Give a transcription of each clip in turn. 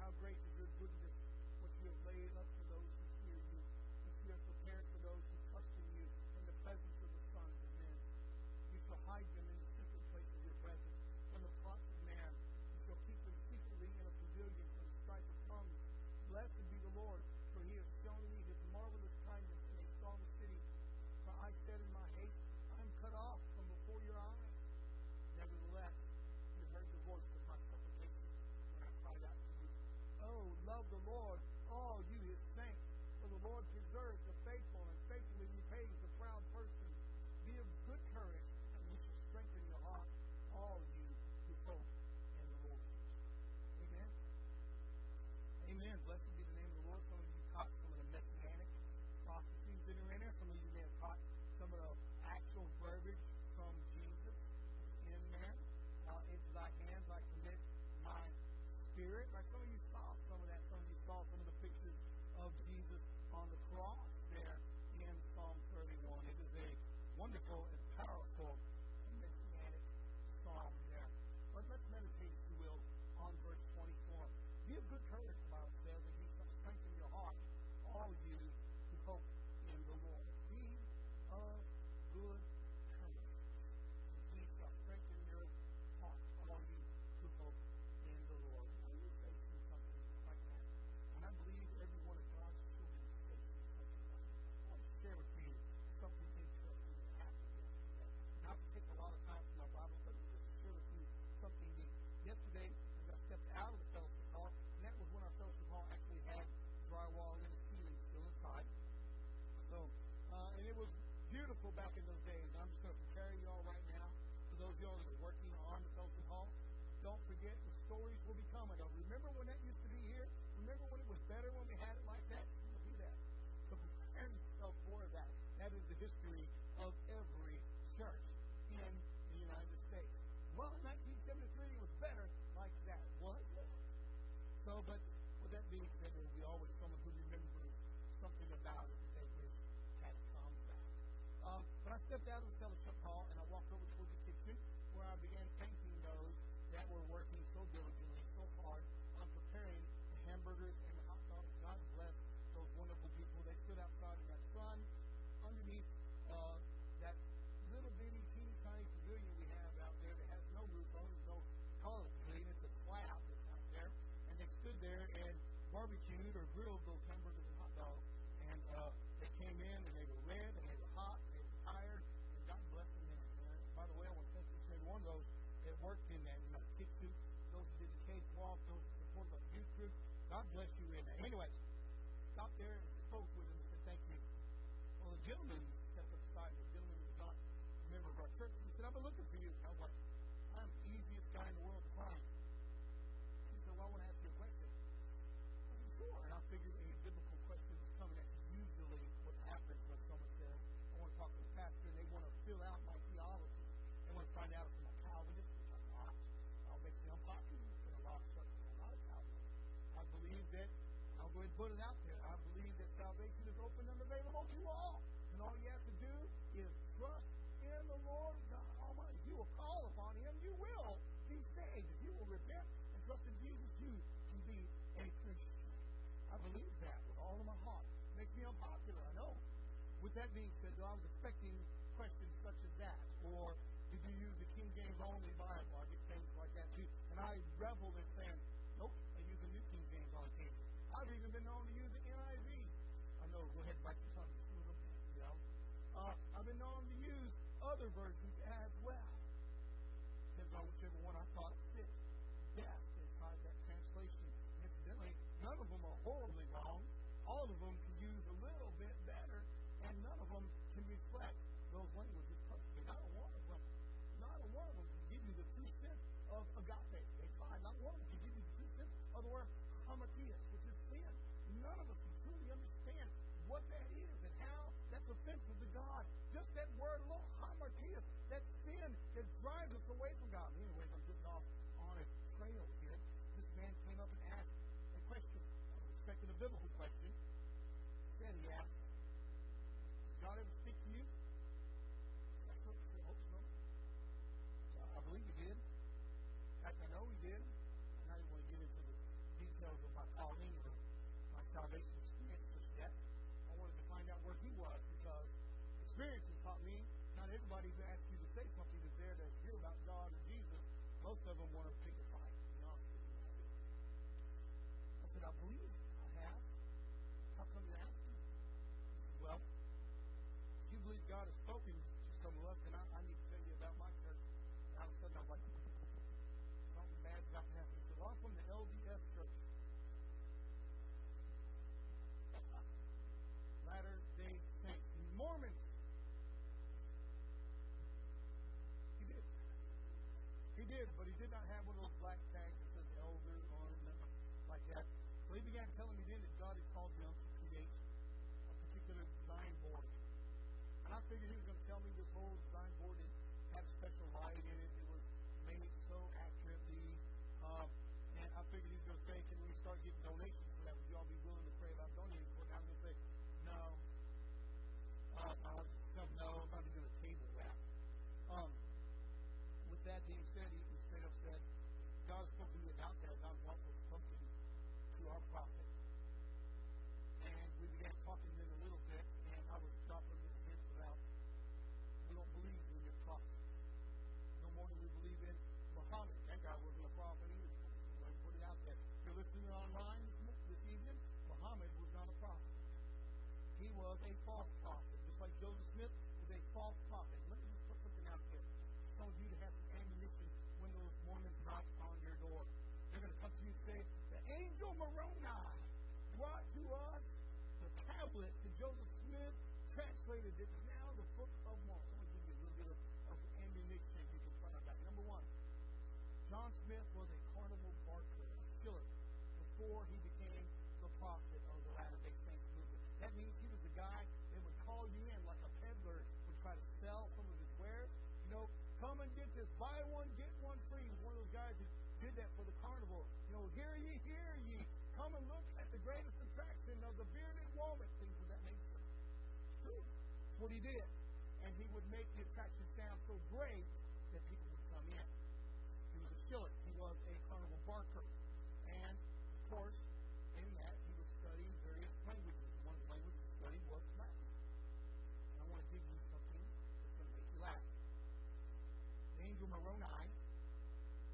how great Amen. Blessed be the name of the Lord. Some of you caught some of the messianic prophecies that are in there. Some of you may have caught some of the actual verbiage from Jesus in there. Uh, into thy hands I commit my spirit. Like some of you saw some of that. Some of you saw some of the pictures of Jesus on the cross there in Psalm 31. It is a wonderful and powerful messianic psalm there. But let's meditate, if you will, on verse 24. Be of good courage, the Bible says, and he shall strengthen your heart, all you who hope in the Lord. Be of good courage. And he shall strengthen your heart, all you who hope in the Lord. Are you facing something like that? And I believe every one of God's children is facing something like that. I want to share with you something interesting that happened yesterday. Not to take a lot of time from my Bible, but just to share with you something that yesterday, as I stepped out of the fellowship hall, and that was when our fellowship hall actually had drywall in the ceiling still inside. So, uh, and it was beautiful back in those days. I'm just going to prepare you all right now for those of y'all that are working on the fellowship hall. Don't forget the stories will be coming. Now, remember when that used to be here? Remember when it was better when we had it like that? We'll do that. So prepare yourself for that. That is the history of every church in the United States. Well, 1973 was better like that, was it? So, but with that being said, there will be always someone who remembers something about it that they wish had come back. Um, but I stepped out of the fellowship hall and I walked over towards the kitchen where I began thanking those that were working so diligently, so hard on preparing the hamburgers and the hot dogs. God bless those wonderful people. They stood outside in that sun underneath uh, that little bitty teeny tiny pavilion we have out there that has no roof on, there's no color pavilion. It's a slab that's out there. And they stood there and barbecued or grilled those hamburgers and hot dogs. And uh, they came in and they were red and they were hot and they were tired. And God bless them. And, uh, by the way, I want to thank each and every one of those that worked in that, in that kitchen, those who did the cake walk, those who supported our youth group. God bless you in that. Anyway, stopped there and spoke with him and said, Thank you. Well, the gentleman stepped up beside me. The gentleman was not a member of our church. He said, I've been looking for you. I was like, I'm the easiest guy in the world to find. He said, Well, I want to ask you a question. I said, Sure. And I figured a biblical question was coming. That's usually what happens when someone says, I want to talk to the pastor, and they want to fill out my theology. They want to find out if I'm a Calvinist, which I'm not. I'll make me unpopular in a lot of churches. I'm not a Calvinist. I believe that, I'll go ahead and put it out there. I believe that salvation is open and available to all. And all you have to do is trust in the Lord God Almighty. You will call upon Him, you will be saved. If you will repent and trust in Jesus, you can be a Christian. I believe that with all of my heart. It makes me unpopular, I know. With that being said, though, I was expecting questions such as that. Or did you use the King James only Bible? I get things like that too. And I reveled in saying, nope, I use the New King James on occasion. I've even been known to use the NIV. I know, go ahead and bite your tongue just a little bit, you know. Uh, I've been known to use other versions as well. Depends on whichever one I thought fit best inside that translation. Incidentally, none of them are horribly wrong. All of them can use a little bit better, and none of them can reflect those languages drives us away from God. Anyway, I'm getting off on a trail here. This man came up and asked a question. I was expecting a biblical question. Instead, he asked, Did God ever speak to you? I hope. Hope so. I believe he did. In fact, I know he did. I'm not even going to get into the details of my Pauline or my salvation experience just yet. I wanted to find out where he was because experience has taught me not everybody's asked you to say something that of them want to pick a fight. To. I said, I believe I have. How come you're asking? Well, you believe God has spoken to some of us, then I, I need to tell you about my church. And all of a sudden, I'm like, something bad's got to happen. So I'm from the LDS church. Latter day Saints. Mormons. He did. He did, but he did not have one of those black tags that says elder or nothing like that. So he began telling me then that God had called him to create a particular design board. And I figured he was going to tell me this whole design board it had special light in it. It was made so accurately. Um, and I figured he was going to say, can we start getting donations for that? Would you all be willing to pray about donating for it? And I was going to say, no. Uh, I was going no, I'm not even going to table that. Um, with that being said, he, straight up said, God spoke to me about that. God also spoken to our prophet. And we began talking then a little bit, and I was dropping little hints about we don't believe in your prophet. No more than we believe in Muhammad. That guy wasn't a prophet either. So I put it out there. If you're listening online this, evening, Muhammad was not a prophet. He was a false prophet. Just like Joseph Smith was a false prophet. Let me just put something out there. Some of you to have ammunition when those Mormons knock on your door. They're going to come to you and say, the angel Moroni brought to us the tablet that Joseph Smith translated. It's now the Book of Mormon. I'm going to give you a little bit of, of ammunition you can find out. Number one, John Smith was a carnival barker, a killer, before he became the prophet of the Latter-day Saints movement. That means he was the guy that would call you in like a peddler, would try to sell some of his wares. You know, come and get this, buy one, get one free. He one of those guys who did that for the carnival. You know, hear ye, hear ye. Come and look at the greatest attraction of the bearded woman, things of that nature. True. What he did. And he would make the attraction sound so great that people would come in. He was a killer. He was a carnival barker. And, of course, in that, he was studying various languages. One of the languages he studied was Latin. And I want to give you something that's going to make you laugh. The angel Moroni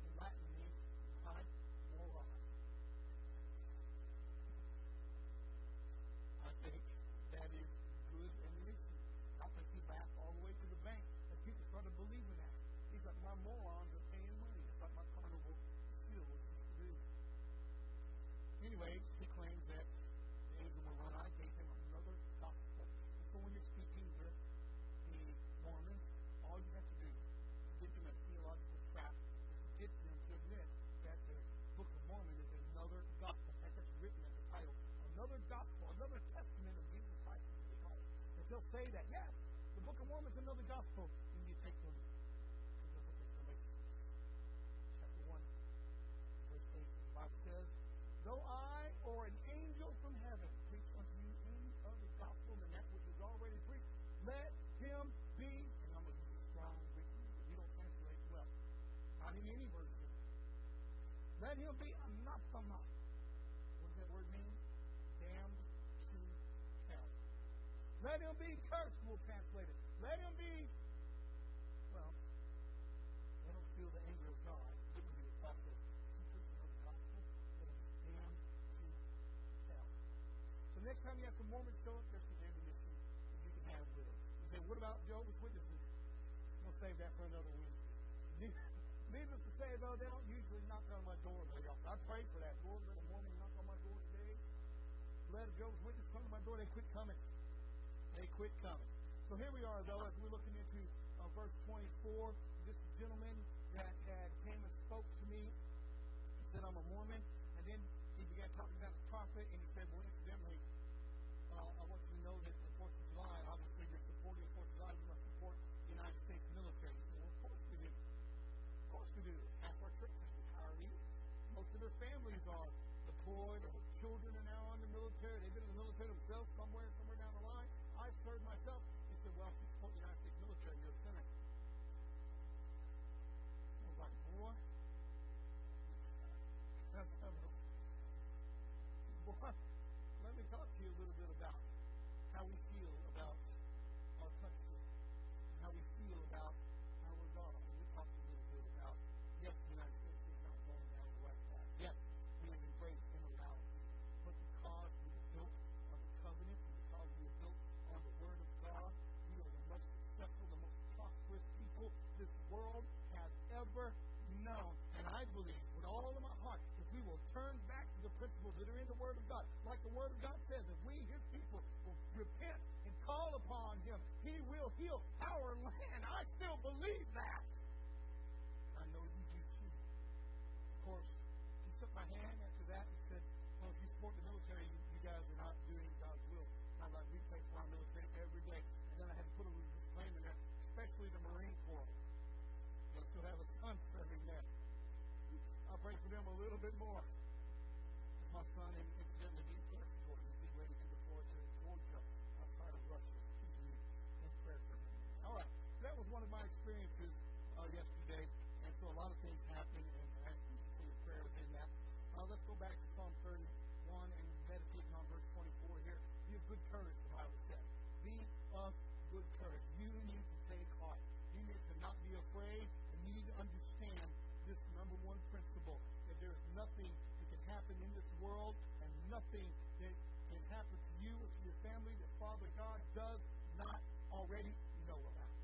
in Latin means God moron. I think that is good ammunition. I think he laughed all the way to the bank, and people started believing that. He's like, my morons are paying money, just like my carnival still used to do. Anyways, he claims that the angel Moroni gave him another gospel. So when you're speaking with the Mormons, all you have to do to get them in a theological trap is to get them to admit that the Book of Mormon is another gospel. That's just written as the title. Another gospel, another testament of Jesus Christ, as they call it. If they'll say that, yes, the Book of Mormon is another gospel, then you take them. Chapter 1, verse 8. The Bible says, Though I or an angel from heaven preach unto you any other gospel than that which is already preached, let him be, and I'm going to use strong Greek word, we don't translate well, not in any version. Let him be anathema. What does that word mean? Damned to hell. Let him be cursed, we'll translate it. Let him be, well, let him feel the anger of God. The. So next time you have some Mormons show up, there's some ammunition that you can have with them. You say, what about Jehovah's Witnesses? We'll save that for another Wednesday. Needless to say, though, they don't usually knock on my door very often. I pray for that. Lord, let a Mormon knock on my door today. Let a Jehovah's Witness come to my door. They quit coming. They quit coming. So here we are, though, as we're looking into uh, verse 24. This gentleman that had came and spoke to me said, I'm a Mormon. And then he began talking about the prophet, and he said, well, incidentally, uh, I want you to know that the 4th of July, obviously, you're supporting the 4th of July, you must support the United States military. Well, of course we do. Of course we do. Half our church is retirees. Most of their families are deployed, or children are now in the military. They've been in the military themselves somewhere, somewhere down the line. I've served myself. He said, well, if you support the United States military, you're a sinner. I was like, boy, that's boy, let me talk to you a little bit about how we feel about My son, incidentally, being prayed for, he's getting ready to deploy to Georgia outside of Russia. Keep in prayer. All right, so that was one of my experiences uh, yesterday, and so a lot of things happened, and I ask you for your prayer within that. Uh, let's go back to Psalm 31 and meditate on verse 24 here. Be of good courage, the Bible says. Be of good courage. You need to take heart. You need to not be afraid, and you need to understand this number one principle that there is nothing that can happen in this world and nothing that can happen to you or to your family that Father God does not already know about.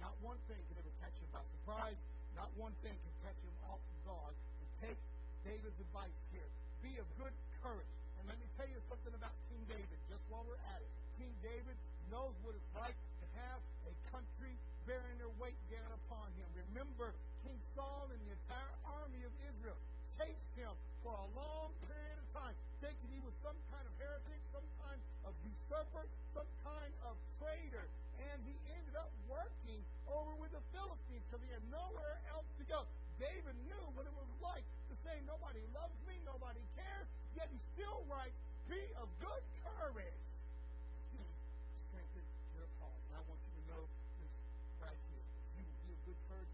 Not one thing can ever catch him by surprise. Not one thing can catch him off guard. And take David's advice here. Be of good courage. And let me tell you something about King David, just while we're at it. King David knows what it's like to have a country bearing their weight down upon him. Remember, King Saul and the entire usurper, some kind of traitor. And he ended up working over with the Philistines because he had nowhere else to go. David knew what it was like to say, Nobody loves me, nobody cares, yet he still writes, Be of good courage. Hmm. Heart. I want you to know.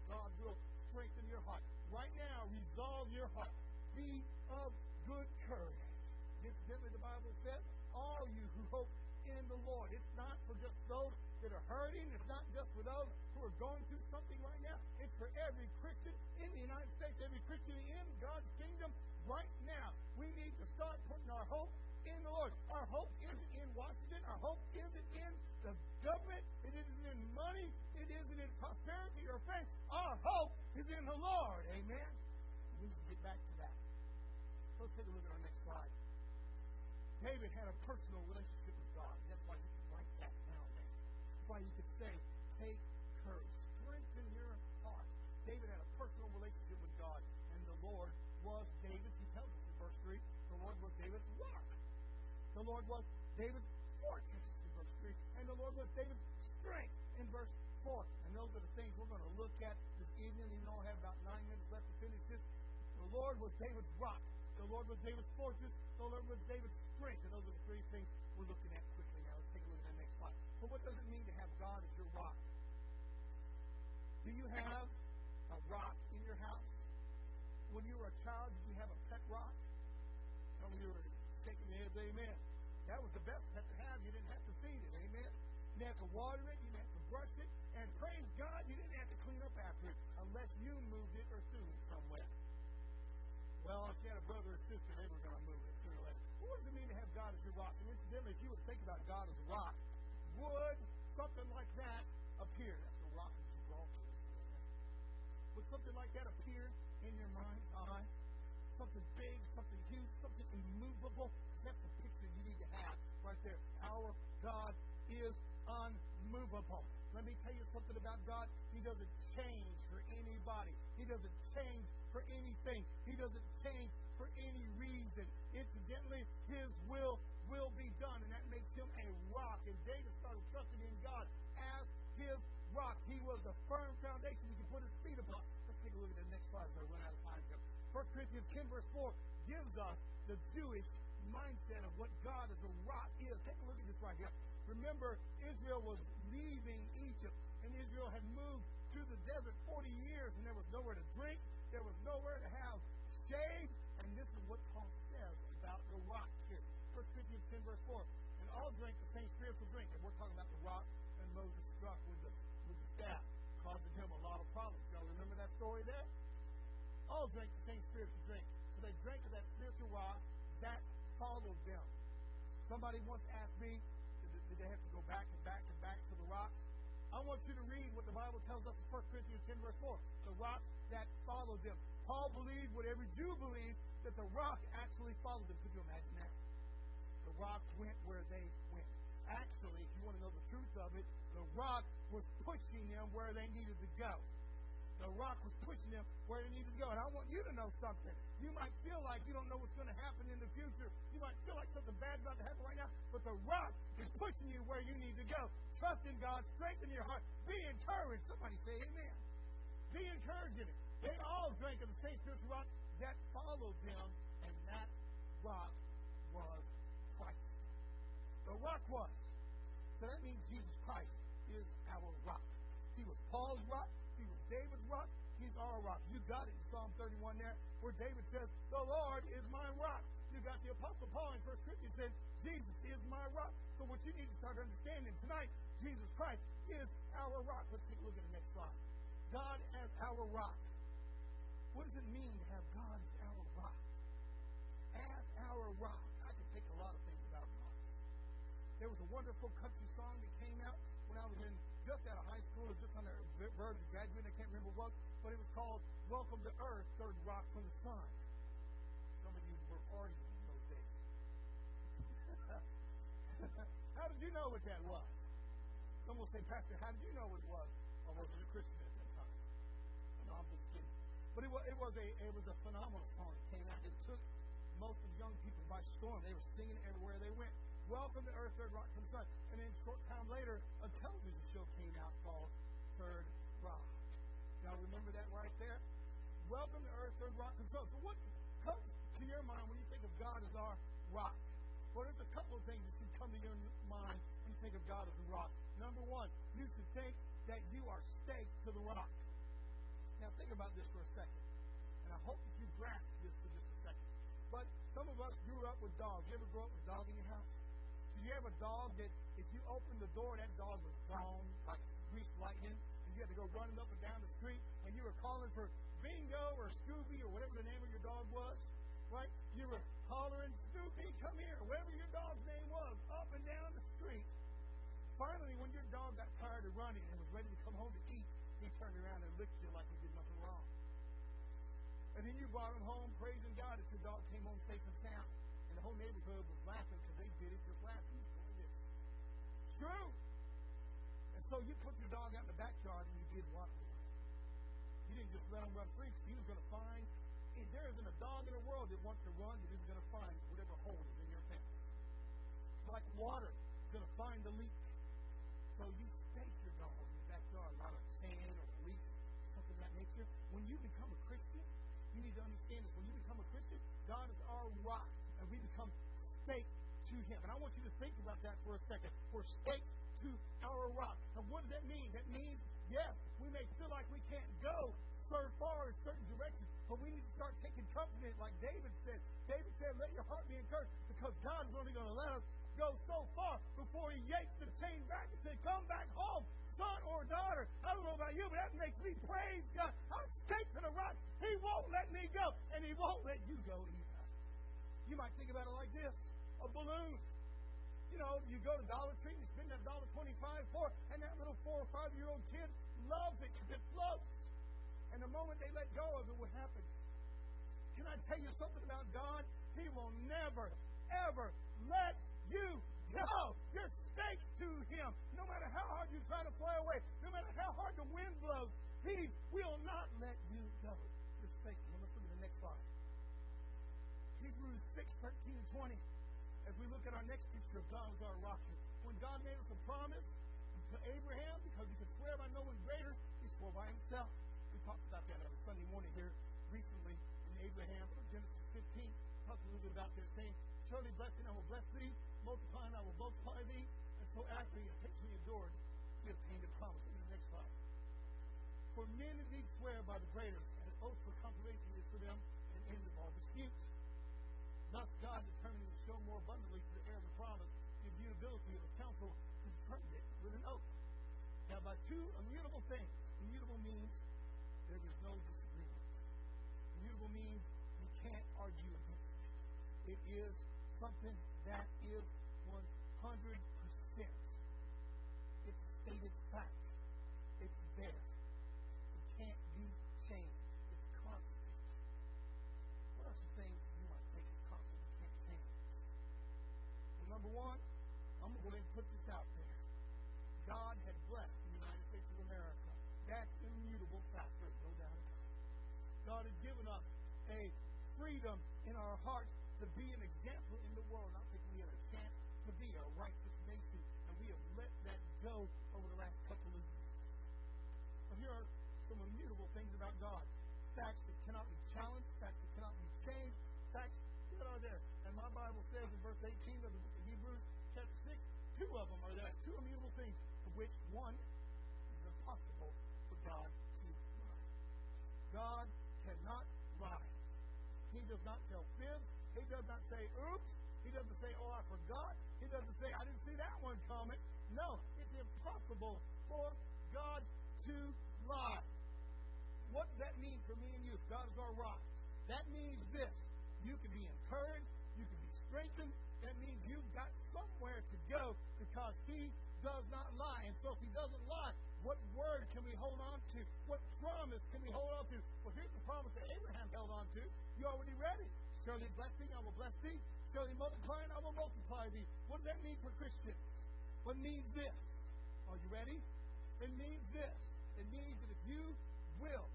God will strengthen your heart. Right now, resolve your heart. Be of good courage. Incidentally, the Bible says, the Lord. It's not for just those that are hurting. It's not just for those who are going through something right now. It's for every Christian in the United States, every Christian in God's kingdom right now. We need to start putting our hope in the Lord. Our hope isn't in Washington. Our hope isn't in the government. It isn't in money. It isn't in prosperity or fame. Our hope is in the Lord. Amen. We need to get back to that. Let's take a look at our next slide. David had a personal relationship God. That's why you can write that down. That's why you could say, take courage. Strengthen your heart. David had a personal relationship with God, and the Lord was David's, he tells us in verse 3, the Lord was David's rock. The Lord was David's fortress in verse 3, and the Lord was David's strength in verse 4. And those are the things we're going to look at this evening. Even though I have about nine minutes left to finish this. The Lord was David's rock. The Lord was David's fortress. The Lord was David's strength. And those are the three things we're looking at So what does it mean to have God as your rock? Do you have a rock in your house? When you were a child, did you have a pet rock? Some of you are shaking your heads, amen. That was the best pet to have. You didn't have to feed it, amen. You didn't have to water it. You didn't have to brush it. And praise God, you didn't have to clean up after it unless you moved it or threw it somewhere. Well, if you had a brother or sister, they were going to move it sooner or later. What does it mean to have God as your rock? And incidentally, if you would think about God as a rock, would something like that appear? That's rock draw to. Would something like that appear in your mind's eye? Something big, something huge, something immovable. That's the picture you need to have right there. Our God is unmovable. Let me tell you something about God. He doesn't change for anybody. He doesn't change for anything. He doesn't change for any reason. Incidentally, His will will be done, and that makes him a rock. And David started trusting in God as his rock. He was the firm foundation he could put his feet upon. Let's take a look at the next slide as I run out of time here. 1 Corinthians 10, verse 4 gives us the Jewish mindset of what God as a rock is. Take a look at this right here. Remember, Israel was leaving Egypt, and Israel had moved to the desert 40 years, and there was nowhere to drink, there was nowhere to have shade, and this is what Paul says about the rock here. 1 Corinthians 10, verse 4. And all drink the same spiritual drink. And we're talking about the rock and Moses struck with the, with the staff, causing him a lot of problems. Y'all remember that story there? All drank the same spiritual drink. So they drank of that spiritual rock that followed them. Somebody once asked me, did, they have to go back and back and back to the rock? I want you to read what the Bible tells us in 1 Corinthians 10, verse 4. The rock that followed them. Paul believed what every Jew believed that the rock actually followed them. Could you imagine that? The rocks went where they went. actually, if you want to know the truth of it, the rock was pushing them where they needed to go. The rock was pushing them where they needed to go. And I want you to know something. You might feel like you don't know what's going to happen in the future. You might feel like something bad's about to happen right now. But the rock is pushing you where you need to go. Trust in God. Strengthen your heart. Be encouraged. Somebody say amen. Be encouraged in it. They all drank of the same spiritual rock that followed them. And that rock was Christ. The rock was. So that means Jesus Christ is our rock. He was Paul's rock. David's rock. He's our rock. You got it Psalm 31 there, where David says, The Lord is my rock. You got the Apostle Paul in 1 Corinthians saying, Jesus is my rock. So what you need to start understanding tonight, Jesus Christ is our rock. Let's take a look at the next slide. God as our rock. What does it mean to have God as our rock? As our rock. I could think a lot of things about rocks. There was a wonderful country song that came out when I was in just out of high school just on the verge of graduating. I can't remember what, but it was called Welcome to Earth, Third Rock from the Sun. Some of you were partying in those days. how did you know what that was? Some will say, Pastor, how did you know what it was? I wasn't a Christian at that time. No, I'm just kidding. But it was, it was a it was a phenomenal song. It came out. It took most of young people by storm. They were singing everywhere they went. Welcome to Earth, Third Rock from the Sun. And then a short time later, a television show came out called Third Rock. Now remember that right there? Welcome to Earth, Third Rock from the Sun. So what comes to your mind when you think of God as our rock? Well, there's a couple of things that should come to your mind when you think of God as a rock. Number one, you should think that you are staked to the rock. Now think about this for a second. And I hope that you grasp this for just a second. But some of us grew up with dogs. You ever grow up with a dog in your house? You have a dog that if you opened the door, that dog was gone like greased lightning, and you had to go running up and down the street, and you were calling for Bingo or Scooby or whatever the name of your dog was, right? You were hollering, Snoopy, come here, whatever your dog's name was, up and down the street. Finally, when your dog got tired of running and was ready to come home to eat, he turned around and licked you like he did nothing wrong. And then you brought him home praising God that your dog came home safe and sound. And whole neighborhood was laughing because they did it just last week. It's true. And so you put your dog out in the backyard and you did what? You didn't just let him run free because he was going to find. If there isn't a dog in the world that wants to run that isn't going to find whatever hole is in your fence. It's like water. It's going to find the leak. So you stake your dog in the backyard a sand or leak, something of that nature. When you become a Christian, you need to understand this. When you become a Christian, God is think about that for a second. We're staked to our rock. And what does that mean? That means, yes, we may feel like we can't go so far in certain directions, but we need to start taking comfort like David said. David said, Let your heart be encouraged, because God is only going to let us go so far before He yanks the chain back and says, Come back home son or daughter. I don't know about you, but that makes me praise God. I'm staked to the rock. He won't let me go, and He won't let you go either. You might think about it like this a balloon. You know, you go to Dollar Tree and you spend that dollar twenty-five for, and that little four or five year old kid loves it because it floats. And the moment they let go of it, what happens? Can I tell you something about God? He will never, ever let you go. You're staked to Him. No matter how hard you try to fly away, no matter how hard the wind blows, He will not let you go. You're staked. Let's look at the next slide. Hebrews 6, 13 and 20. As we look at our next of God as our rock. When God made us a promise to Abraham, because he could swear by no one greater, he swore by himself. We talked about that on Sunday morning here recently in Abraham Genesis 15. Talked a little bit about this, saying, Surely blessing I will bless thee, multiplying I will multiply thee. And so after he had patiently adored, he obtained a promise. In the next slide. For men indeed swear by the greater, and an oath for confirmation is for them an end of all disputes. Thus God determined to show more abundantly to the heir of the promise the immutability of the counsel confirmed it with an oath. Now by two immutable things, immutable means there is no disagreement. Immutable means you can't argue against it. It is something that is 100%. It's a stated fact. It's there. It can't be changed. It's constant. What are some things you might think is constant you can't change? Well, number one, I'm going to put this out there. God had blessed the United States of America. That's immutable fact. There's no doubt about it. God has given us a freedom in our hearts to be an example in the world. I think we have a chance to be a righteous nation, and we have let that go over the last couple of years. So here are some immutable things about God. Facts that cannot be challenged, facts that cannot be changed, facts that are there. And my Bible says in verse 18 of Hebrews, chapter 6, two of them are there, two immutable things, of which one is impossible for God to lie. God cannot lie. He does not tell fibs. He does not say, oops. He doesn't say, oh, I forgot. He doesn't say, I didn't see that one coming. No, it's impossible for God to lie. What does that mean for me and you? God is our rock. That means this. You can be encouraged. Strengthened. That means you've got somewhere to go because He does not lie. And so if He doesn't lie, what word can we hold on to? What promise can we hold on to? Well, here's the promise that Abraham held on to. You already read it. Surely blessing, I will bless thee. Surely multiplying, I will multiply thee. What does that mean for Christians? What means this? Are you ready? It means this. It means that if you will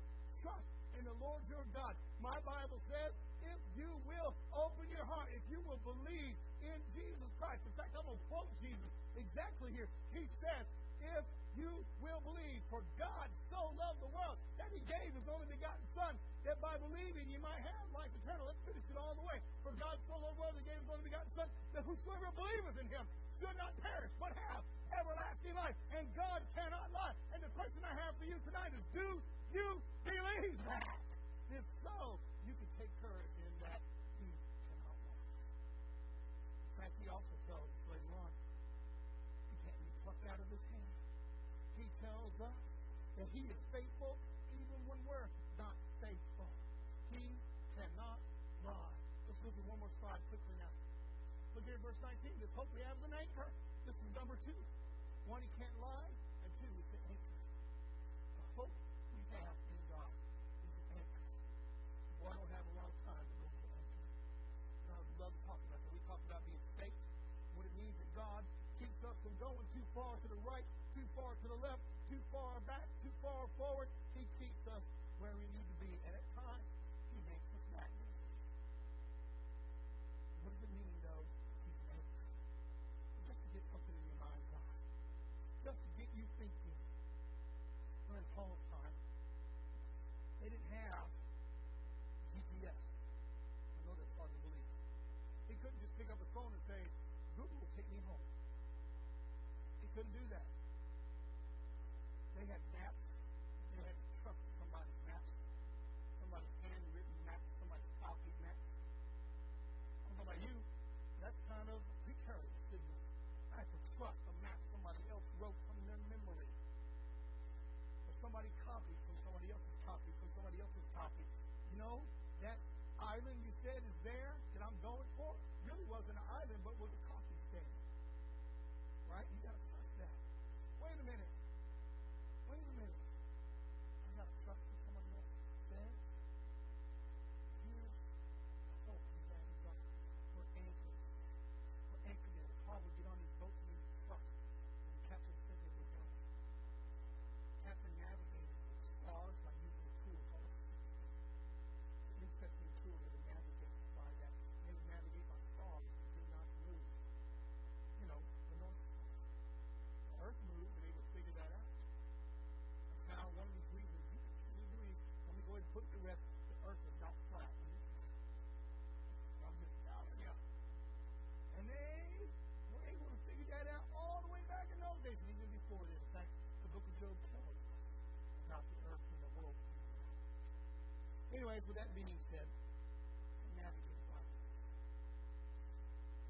trust in the Lord your God, my Bible says, if you will you will believe in Jesus Christ. In fact, I'm going to quote Jesus exactly here. He says, if you will believe, for God so loved the world that he gave his only begotten Son, that by believing you might have life eternal. Let's finish it all the way. For God so loved the world that he gave his only begotten Son, that whosoever believeth in him should not perish, but have everlasting life. And God cannot lie. And the question I have for you tonight is, do you believe that? If so, you can take courage in that he cannot lie. In fact, he also tells us later on, he can't be plucked out of his hand. He tells us that he is faithful even when we're not faithful. He cannot lie. Let's look at one more slide quickly now. Look here at verse 19. This hope we have is an anchor. This is number two. One, he can't lie, and two, it's an anchor. The hope we have in God is an anchor. Well, I don't have a lot of time to go into anchor. And I love to talk about that. We talked about being staked, what it means that God keeps us from going too far to the right, too far to the left, too far back, too far forward. He keeps us where we need to be. And at times, He makes us magnet. What does it mean, though, to keep an anchor? Just to get something in your mind's eye. Just to get you thinking. During Paul's time, they didn't have GPS. I know that's hard to believe. He couldn't just pick up his phone and say, Google will take me home. He couldn't do that. They had maps. They had to trust somebody's maps. Somebody's handwritten maps, somebody's copied maps. I don't know about you. That's kind of precarious, isn't it? I have to trust a map somebody else wrote from their memory. Or somebody copied from somebody else's copy, from somebody else's copy. You know, that island you said is there that I'm going for really wasn't an island, but was a coffee stand. Right? You got to trust that. Wait a minute. Wait a minute. I got to trust what somebody else said. Here's the hope we have in God. We're anchored. We're anchored in it. Paul would get on his boat and he would trust. And the captain said they were going. Captain navigated the stars by using a tool called a It's an interesting tool that would navigate by that. They would navigate by stars that did not move. You know, the North Star. The Earth moved and they would figure that out. That's how one of these reasons you can truly believe. Let me go ahead and put the rest. The Earth is not flat. I'm just telling you. And they were able to figure that out all the way back in those days, and even before this. In fact, the book of Job tells us about the earth and the world. Anyways, with that being said, navigate by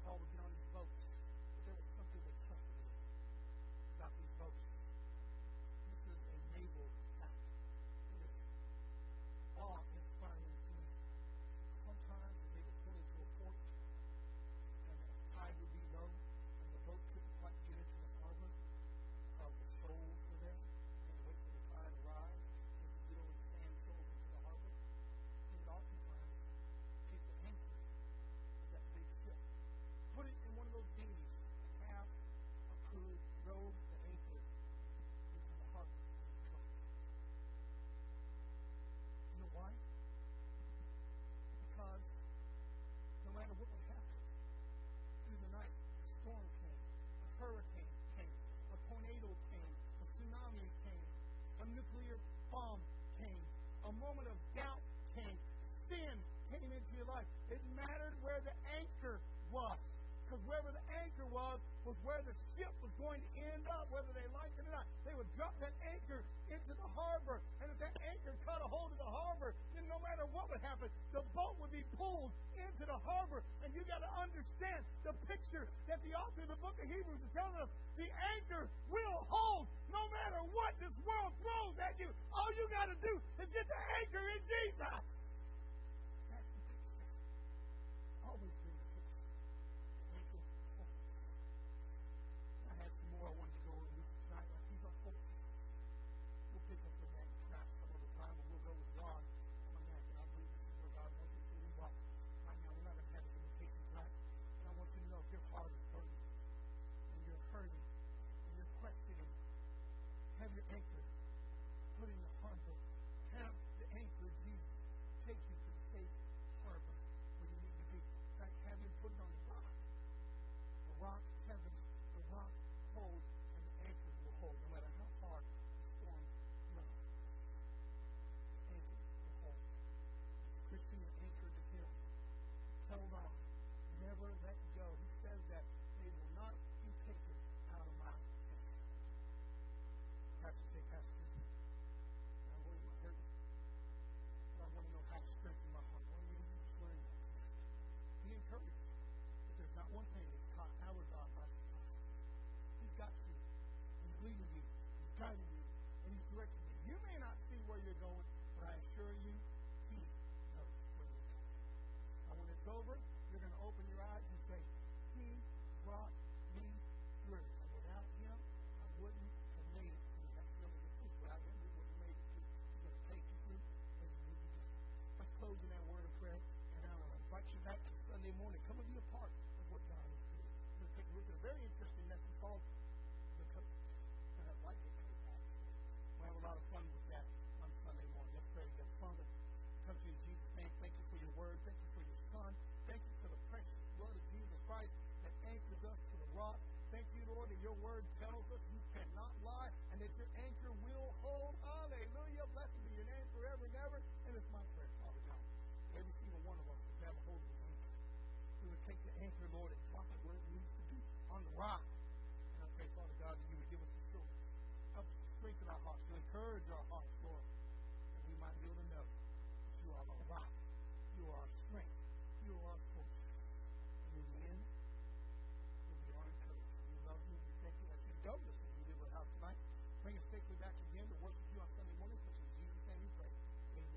Paul would get on these boats, but there was something that trusted in about these boats. This is a naval fact. It is awe-inspiring to me. Sometimes when they would pull into a port, and the tide would be low, and the boat couldn't quite get into the harbor because the shoals were there, and wait for the tide to rise, and to get over the sand shoals into the harbor. They would oftentimes going to end up, whether they like it or not. They would drop that anchor into the harbor, and if that anchor caught a hold of the harbor, then no matter what would happen, the boat would be pulled into the harbor. And you got to understand the picture that the author of the book of Hebrews is telling us. The anchor will hold no matter what this world throws at you. All you got to do is get the anchor in Jesus. That's the picture. Always been the picture. Anchor. I had some more I wanted to go over with tonight. Like he's up for We'll pick up on that tonight some other time, and we'll go with Ron on that. And I believe this is where God wants us to do. But right now, we're not going to have a limitation tonight. And I want you to know if your heart is burning and you're hurting and you're questioning, have your anchor put in the harbor. Have the anchor, Jesus, take you to the safe harbor where you need to be. In fact, have him put it on the rock. The rock, heaven, the rock hold, and the anchor will hold, no matter how hard the storm blows. The anchor will hold. Christian, you're anchored to him. Hold on. Never let go. He says that they will not be taken out of my hand. Pastor say, Pastor, I want you to hurt me. I want to know how to strengthen my heart. What do you just learn that? Be encouraged. But there's not one thing that's caught our God by surprise. He's got you. He's leading you. He's guiding you. And He's directing you. You may not see where you're going, but I assure you, He knows where you're going. And when it's over, you're going to open your eyes and say, He brought me through. And without Him, I wouldn't have made it through. That's really the truth. Without Him, we wouldn't have made it through. He's going to take you through what you need to do. Let's close in that word of prayer. And I will invite you back to Sunday morning. Come and be a part of what God is doing. We're going to a very interesting message called The Coat. And I like the coat, actually. We'll have a lot of fun with that on Sunday morning. Let's pray that Father, come to you in Jesus' name. Thank you for your word. Thank you for your Son. Thank you for the precious blood of Jesus Christ that anchors us to the rock. Thank you, Lord, that your word tells us you cannot lie and that your anchor will hold. Hallelujah. Blessed be your name forever and ever. And it's my prayer, Father God. that Every single one of us would grab a hold of the anchor. We would take the anchor, Lord, and drop it where it needs to be on the rock. And I pray, Father God, that you would give us the strength. Uh, Help us to strengthen our hearts, to encourage our hearts,